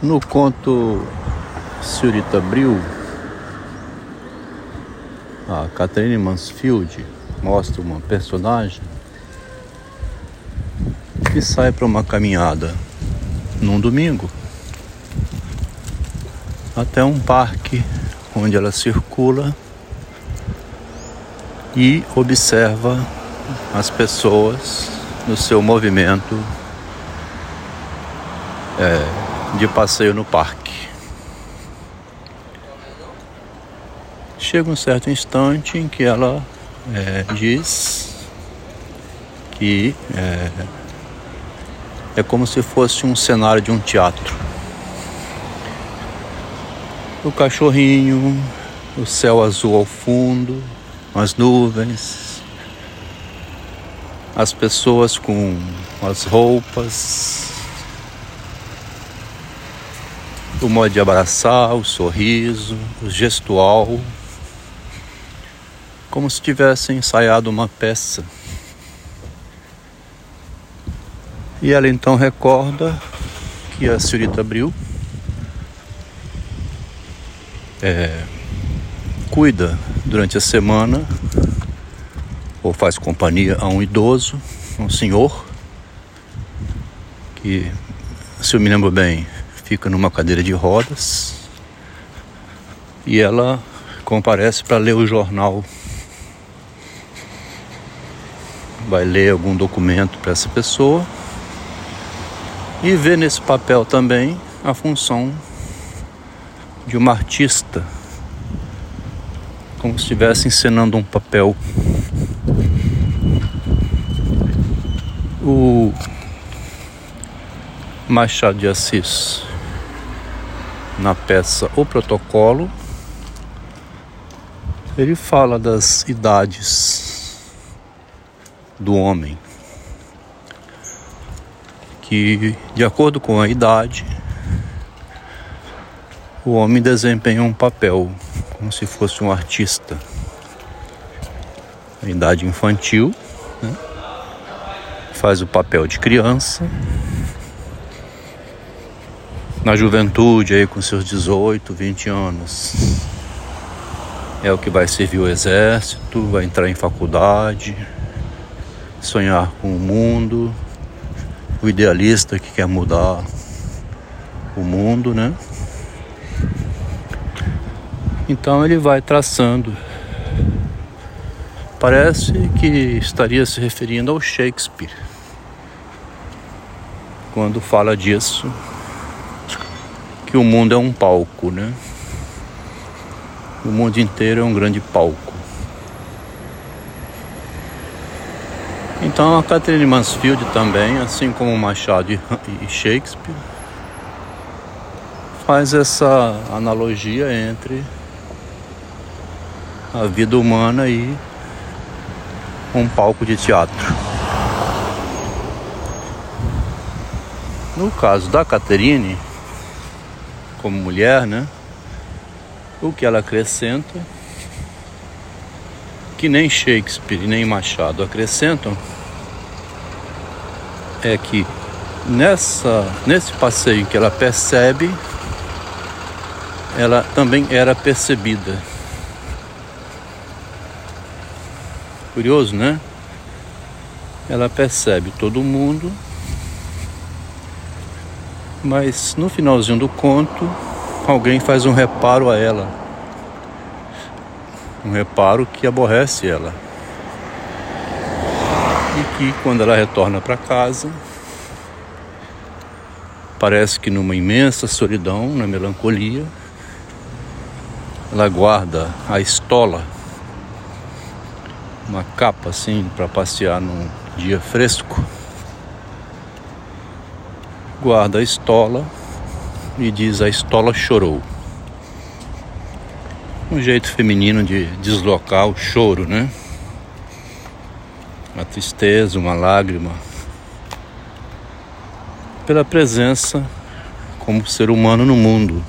No conto Senhorita Bril, a Catherine Mansfield mostra uma personagem que sai para uma caminhada num domingo até um parque onde ela circula e observa as pessoas no seu movimento é, de passeio no parque. Chega um certo instante em que ela é, diz que é, é como se fosse um cenário de um teatro. O cachorrinho, o céu azul ao fundo, as nuvens, as pessoas com as roupas o modo de abraçar, o sorriso, o gestual, como se tivessem ensaiado uma peça. E ela então recorda que a senhorita Abril é, cuida durante a semana ou faz companhia a um idoso, um senhor, que, se eu me lembro bem, fica numa cadeira de rodas e ela comparece para ler o jornal. Vai ler algum documento para essa pessoa e vê nesse papel também a função de uma artista, como se estivesse encenando um papel. O Machado de Assis na peça O Protocolo, ele fala das idades do homem, que de acordo com a idade, o homem desempenha um papel como se fosse um artista. A idade infantil né, faz o papel de criança na juventude aí com seus 18, 20 anos. É o que vai servir o exército, vai entrar em faculdade, sonhar com o mundo, o idealista que quer mudar o mundo, né? Então ele vai traçando. Parece que estaria se referindo ao Shakespeare quando fala disso o mundo é um palco, né? O mundo inteiro é um grande palco. Então a Catherine Mansfield também, assim como Machado e Shakespeare, faz essa analogia entre a vida humana e um palco de teatro. No caso da Catherine, como mulher, né? O que ela acrescenta, que nem Shakespeare nem Machado acrescentam, é que nessa nesse passeio que ela percebe, ela também era percebida. Curioso, né? Ela percebe todo mundo mas no finalzinho do conto, alguém faz um reparo a ela. Um reparo que aborrece ela. E que quando ela retorna para casa, parece que numa imensa solidão, na melancolia, ela guarda a estola, uma capa assim para passear num dia fresco guarda a estola e diz: A estola chorou. Um jeito feminino de deslocar o choro, né? Uma tristeza, uma lágrima. Pela presença como ser humano no mundo,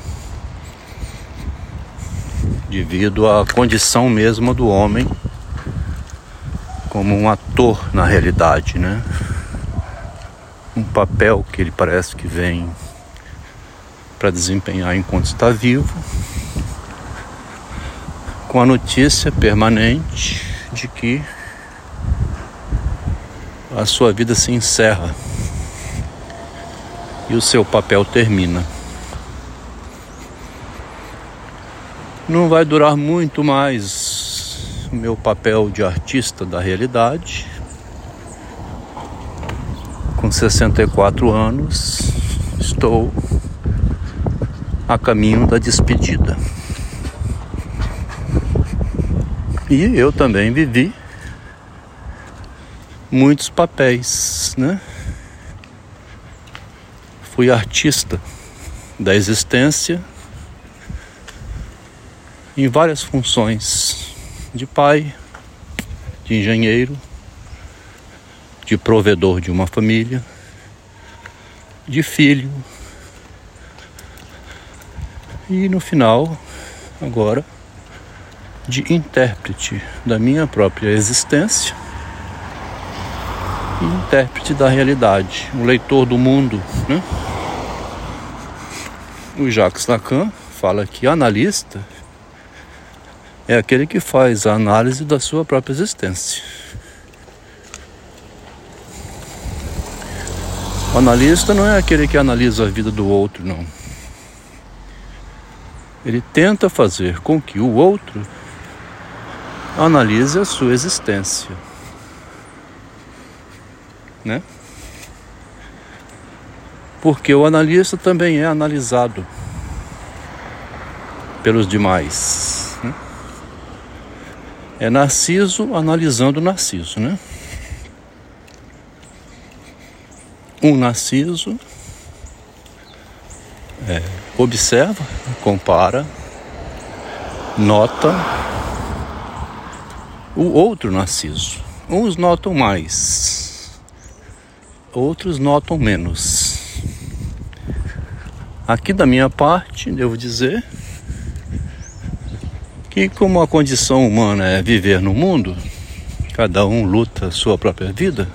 devido à condição mesma do homem como um ator na realidade, né? Um papel que ele parece que vem para desempenhar enquanto está vivo, com a notícia permanente de que a sua vida se encerra e o seu papel termina. Não vai durar muito mais o meu papel de artista da realidade. Com 64 anos, estou a caminho da despedida. E eu também vivi muitos papéis, né? Fui artista da existência em várias funções de pai, de engenheiro, de provedor de uma família, de filho. E no final, agora, de intérprete da minha própria existência e intérprete da realidade, o leitor do mundo. Né? O Jacques Lacan fala que analista é aquele que faz a análise da sua própria existência. Analista não é aquele que analisa a vida do outro, não. Ele tenta fazer com que o outro analise a sua existência né? Porque o analista também é analisado pelos demais. Né? É Narciso analisando Narciso, né? Um Narciso é, observa, compara, nota o outro Narciso. Uns notam mais, outros notam menos. Aqui da minha parte, devo dizer que como a condição humana é viver no mundo, cada um luta a sua própria vida,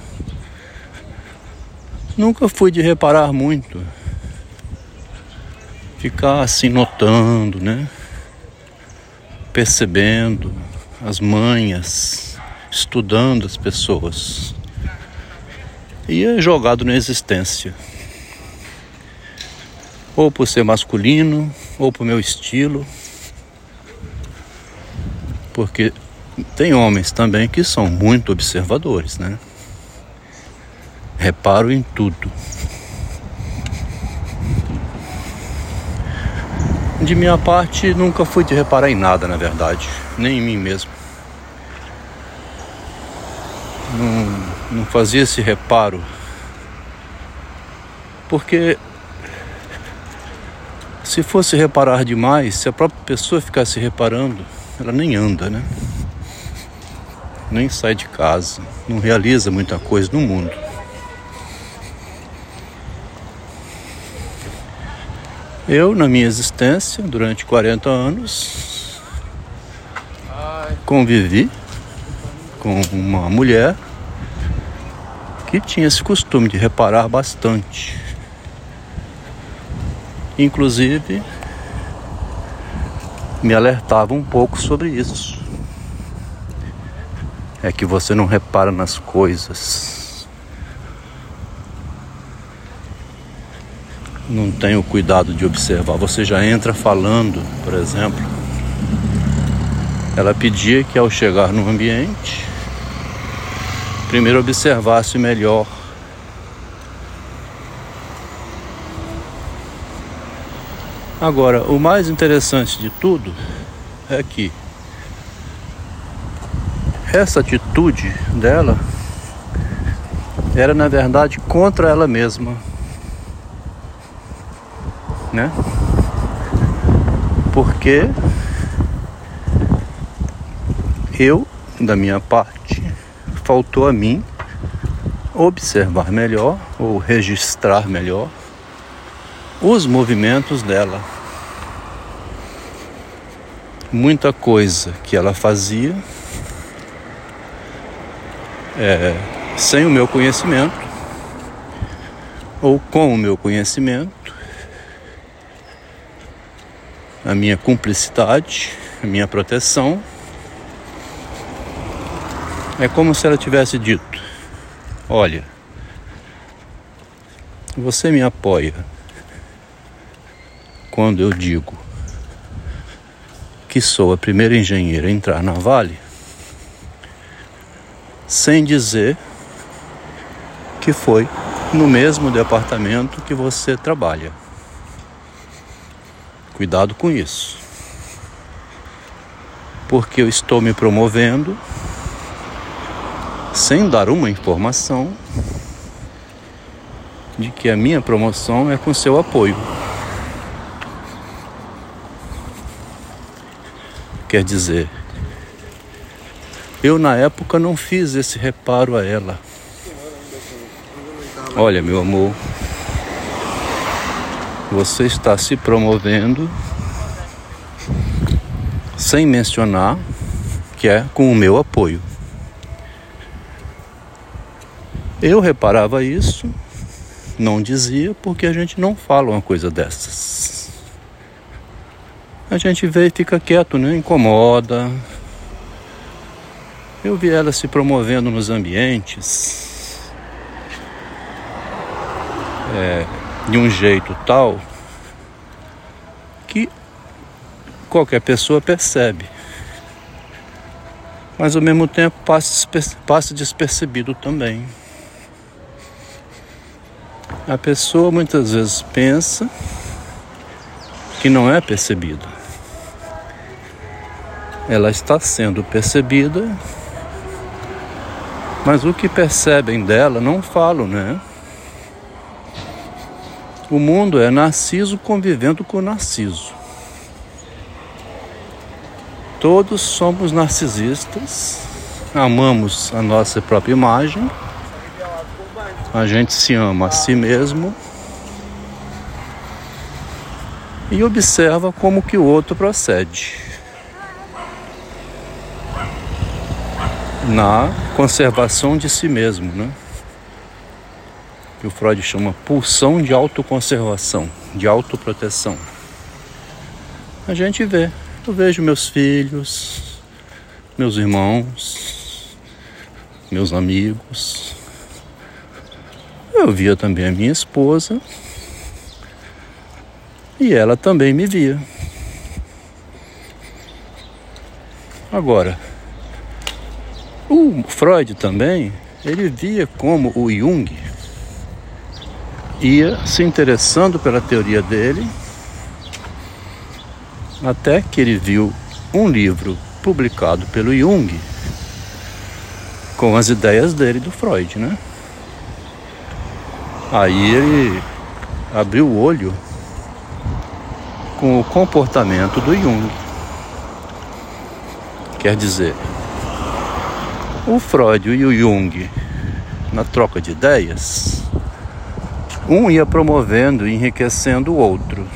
nunca fui de reparar muito. Ficar assim notando, né? Percebendo as manhas, estudando as pessoas e é jogado na existência. Ou por ser masculino, ou por meu estilo. Porque tem homens também que são muito observadores, né? Reparo em tudo. De minha parte, nunca fui de reparar em nada, na verdade, nem em mim mesmo. Não não fazia esse reparo. Porque se fosse reparar demais, se a própria pessoa ficasse reparando, ela nem anda, né? Nem sai de casa, não realiza muita coisa no mundo. Eu, na minha existência, durante 40 anos, convivi com uma mulher que tinha esse costume de reparar bastante. Inclusive, me alertava um pouco sobre isso. É que você não repara nas coisas. Não tem o cuidado de observar. Você já entra falando, por exemplo. Ela pedia que ao chegar no ambiente, primeiro observasse melhor Agora, o mais interessante de tudo é que essa atitude dela era na verdade contra ela mesma, né? Porque eu, da minha parte, faltou a mim observar melhor ou registrar melhor os movimentos dela. Muita coisa que ela fazia é, sem o meu conhecimento ou com o meu conhecimento a minha cumplicidade, a minha proteção. É como se ela tivesse dito: Olha, você me apoia quando eu digo que sou a primeira engenheira a entrar na Vale, sem dizer que foi no mesmo departamento que você trabalha. Cuidado com isso. Porque eu estou me promovendo sem dar uma informação de que a minha promoção é com seu apoio. Quer dizer, eu na época não fiz esse reparo a ela. Olha, meu amor, você está se promovendo sem mencionar que é com o meu apoio. Eu reparava isso, não dizia porque a gente não fala uma coisa dessas. A gente vê e fica quieto, né? Incomoda. Eu vi ela se promovendo nos ambientes. É, de um jeito tal que qualquer pessoa percebe. Mas ao mesmo tempo passa, passa despercebido também. A pessoa muitas vezes pensa que não é percebida. Ela está sendo percebida, mas o que percebem dela não falam, né? O mundo é Narciso convivendo com Narciso. Todos somos narcisistas, amamos a nossa própria imagem, a gente se ama a si mesmo e observa como que o outro procede. Na conservação de si mesmo, né? Que o Freud chama pulsão de autoconservação, de autoproteção. A gente vê, eu vejo meus filhos, meus irmãos, meus amigos. Eu via também a minha esposa e ela também me via. Agora, o Freud também, ele via como o Jung ia se interessando pela teoria dele, até que ele viu um livro publicado pelo Jung com as ideias dele do Freud, né? Aí ele abriu o olho com o comportamento do Jung. Quer dizer, o Freud e o Jung, na troca de ideias, um ia promovendo e enriquecendo o outro.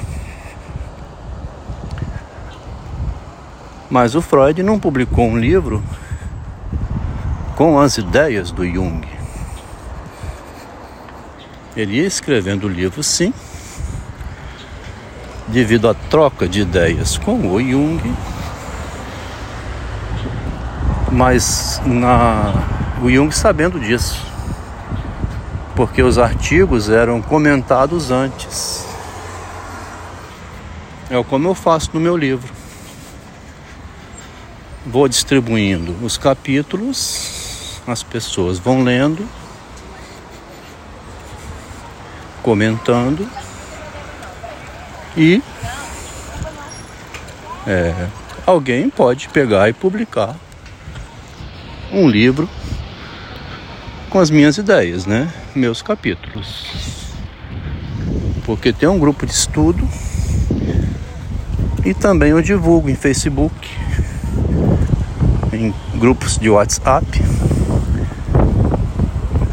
Mas o Freud não publicou um livro com as ideias do Jung. Ele ia escrevendo o livro, sim, devido à troca de ideias com o Jung, mas na, o Jung sabendo disso porque os artigos eram comentados antes. É como eu faço no meu livro. Vou distribuindo os capítulos, as pessoas vão lendo, comentando e é, alguém pode pegar e publicar um livro com as minhas ideias, né? Meus capítulos. Porque tem um grupo de estudo e também eu divulgo em Facebook, em grupos de WhatsApp.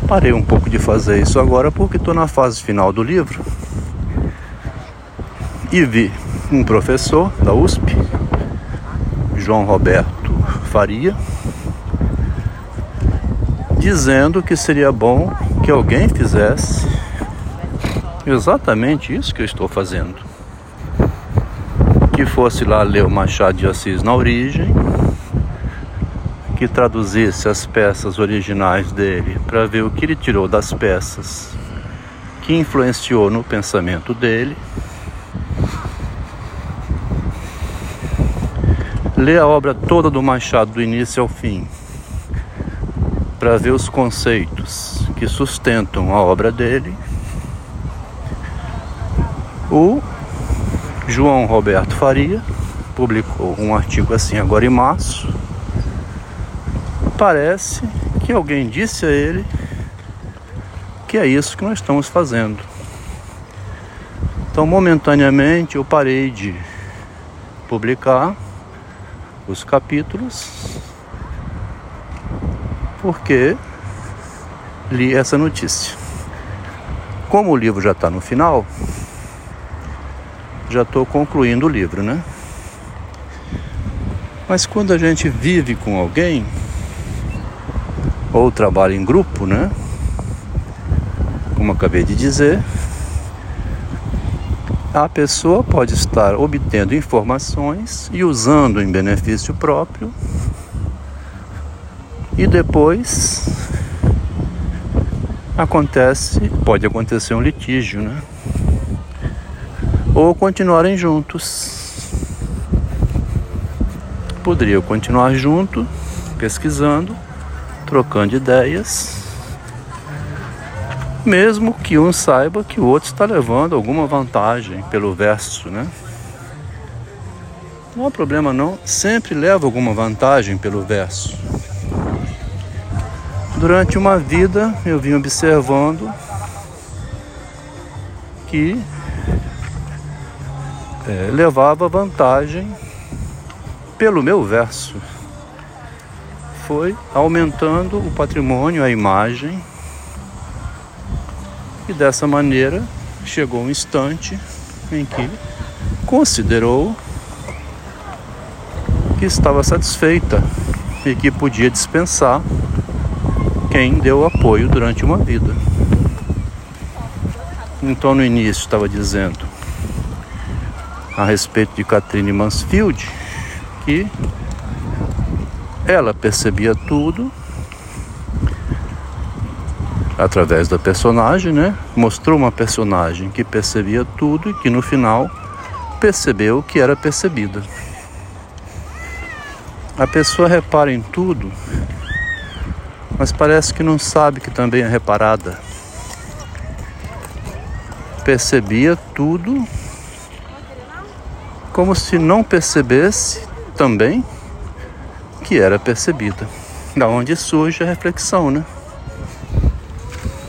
Parei um pouco de fazer isso agora porque estou na fase final do livro e vi um professor da USP, João Roberto Faria, dizendo que seria bom que alguém fizesse exatamente isso que eu estou fazendo. Que fosse lá ler o Machado de Assis na origem, que traduzisse as peças originais dele para ver o que ele tirou das peças que influenciou no pensamento dele. Ler a obra toda do Machado do início ao fim para ver os conceitos que sustentam a obra dele. O João Roberto Faria publicou um artigo assim agora em março. Parece que alguém disse a ele que é isso que nós estamos fazendo. Então, momentaneamente, eu parei de publicar os capítulos porque li essa notícia. Como o livro já está no final, já estou concluindo o livro, né? Mas quando a gente vive com alguém, ou trabalha em grupo, né? Como acabei de dizer, a pessoa pode estar obtendo informações e usando em benefício próprio e depois acontece, pode acontecer um litígio, né? Ou continuarem juntos. Poderiam continuar junto, pesquisando, trocando ideias, mesmo que um saiba que o outro está levando alguma vantagem pelo verso, né? Não há problema não, sempre leva alguma vantagem pelo verso. Durante uma vida eu vim observando que é, levava vantagem pelo meu verso. Foi aumentando o patrimônio, a imagem, e dessa maneira chegou um instante em que considerou que estava satisfeita e que podia dispensar quem deu apoio durante uma vida. Então, no início, estava dizendo a respeito de Catherine Mansfield que ela percebia tudo através da personagem, né? Mostrou uma personagem que percebia tudo e que no final percebeu que era percebida. A pessoa repara em tudo mas parece que não sabe que também é reparada. Percebia tudo como se não percebesse também que era percebida. Da onde surge a reflexão, né?